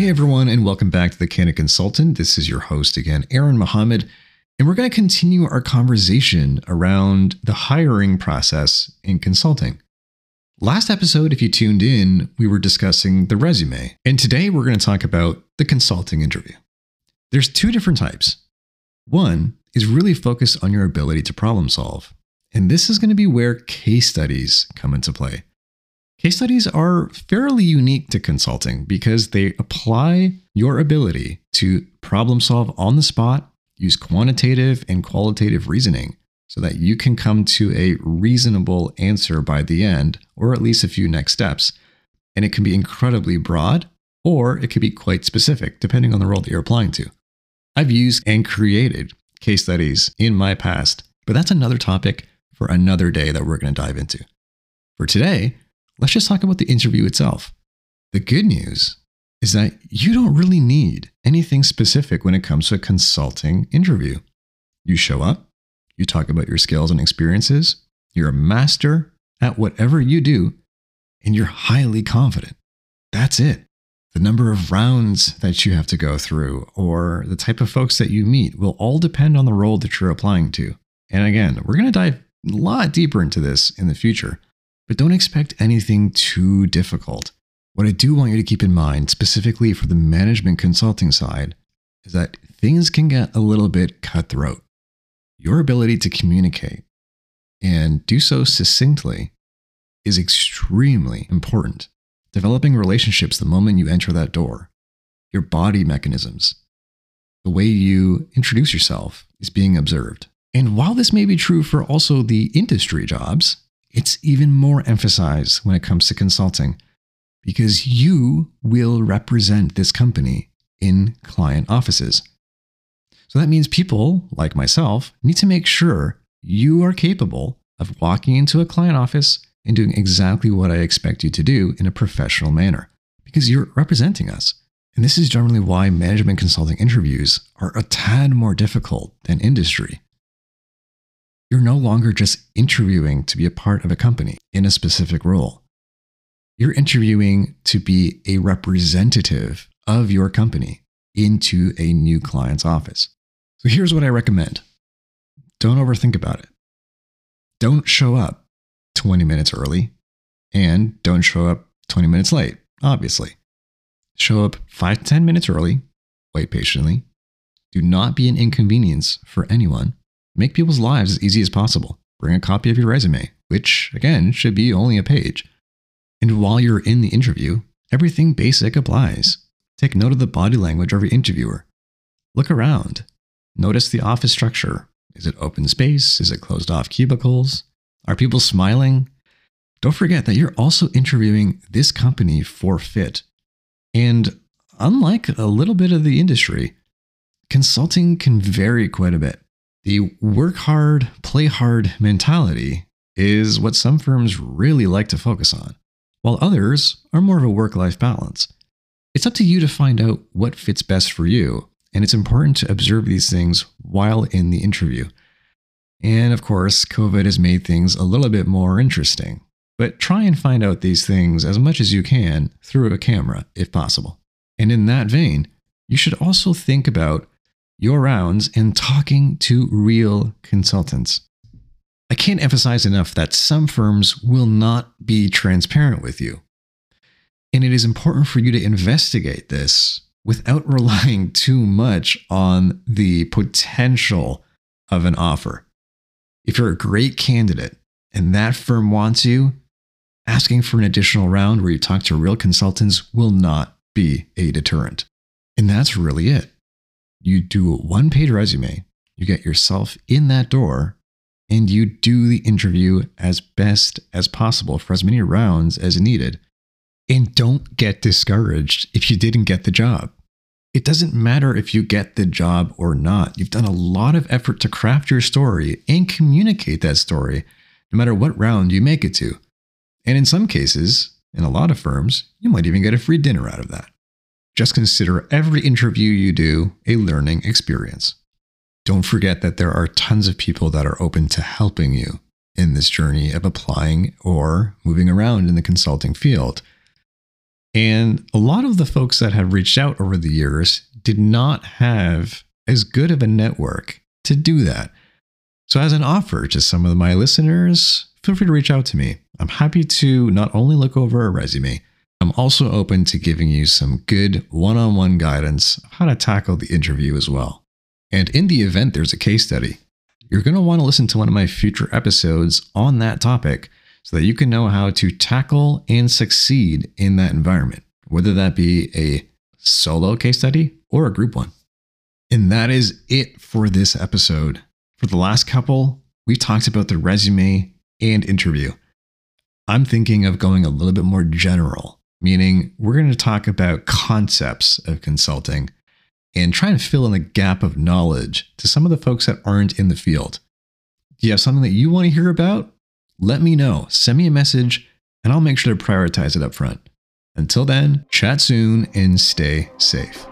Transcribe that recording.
Hey everyone, and welcome back to the Candid Consultant. This is your host again, Aaron Muhammad, and we're going to continue our conversation around the hiring process in consulting. Last episode, if you tuned in, we were discussing the resume, and today we're going to talk about the consulting interview. There's two different types. One is really focused on your ability to problem solve, and this is going to be where case studies come into play. Case studies are fairly unique to consulting because they apply your ability to problem solve on the spot, use quantitative and qualitative reasoning so that you can come to a reasonable answer by the end, or at least a few next steps. And it can be incredibly broad, or it could be quite specific, depending on the role that you're applying to. I've used and created case studies in my past, but that's another topic for another day that we're going to dive into. For today, let's just talk about the interview itself. The good news is that you don't really need anything specific when it comes to a consulting interview. You show up, you talk about your skills and experiences, you're a master at whatever you do, and you're highly confident. That's it. The number of rounds that you have to go through or the type of folks that you meet will all depend on the role that you're applying to. And again, we're going to dive a lot deeper into this in the future but don't expect anything too difficult. What I do want you to keep in mind, specifically for the management consulting side, is that things can get a little bit cutthroat. Your ability to communicate and do so succinctly is extremely important. Developing relationships the moment you enter that door, your body mechanisms, the way you introduce yourself is being observed. And while this may be true for also the industry jobs, it's even more emphasized when it comes to consulting because you will represent this company in client offices. So that means people like myself need to make sure you are capable of walking into a client office and doing exactly what I expect you to do in a professional manner because you're representing us. And this is generally why management consulting interviews are a tad more difficult than industry you're no longer just interviewing to be a part of a company in a specific role. You're interviewing to be a representative of your company into a new client's office. So here's what I recommend don't overthink about it. Don't show up 20 minutes early and don't show up 20 minutes late, obviously. Show up 5 to 10 minutes early, wait patiently. Do not be an inconvenience for anyone Make people's lives as easy as possible. Bring a copy of your resume, which, again, should be only a page. And while you're in the interview, everything basic applies. Take note of the body language of your interviewer. Look around. Notice the office structure. Is it open space? Is it closed off cubicles? Are people smiling? Don't forget that you're also interviewing this company for fit. And unlike a little bit of the industry, consulting can vary quite a bit. The work hard, play hard mentality is what some firms really like to focus on, while others are more of a work life balance. It's up to you to find out what fits best for you, and it's important to observe these things while in the interview. And of course, COVID has made things a little bit more interesting, but try and find out these things as much as you can through a camera if possible. And in that vein, you should also think about your rounds and talking to real consultants. I can't emphasize enough that some firms will not be transparent with you. And it is important for you to investigate this without relying too much on the potential of an offer. If you're a great candidate and that firm wants you, asking for an additional round where you talk to real consultants will not be a deterrent. And that's really it you do a one page resume, you get yourself in that door, and you do the interview as best as possible for as many rounds as needed. And don't get discouraged if you didn't get the job. It doesn't matter if you get the job or not. You've done a lot of effort to craft your story and communicate that story, no matter what round you make it to. And in some cases, in a lot of firms, you might even get a free dinner out of that. Just consider every interview you do a learning experience. Don't forget that there are tons of people that are open to helping you in this journey of applying or moving around in the consulting field. And a lot of the folks that have reached out over the years did not have as good of a network to do that. So, as an offer to some of my listeners, feel free to reach out to me. I'm happy to not only look over a resume, I'm also open to giving you some good one on one guidance of how to tackle the interview as well. And in the event there's a case study, you're going to want to listen to one of my future episodes on that topic so that you can know how to tackle and succeed in that environment, whether that be a solo case study or a group one. And that is it for this episode. For the last couple, we talked about the resume and interview. I'm thinking of going a little bit more general, meaning we're going to talk about concepts of consulting and try and fill in the gap of knowledge to some of the folks that aren't in the field. Do you have something that you want to hear about? Let me know. Send me a message and I'll make sure to prioritize it up front. Until then, chat soon and stay safe.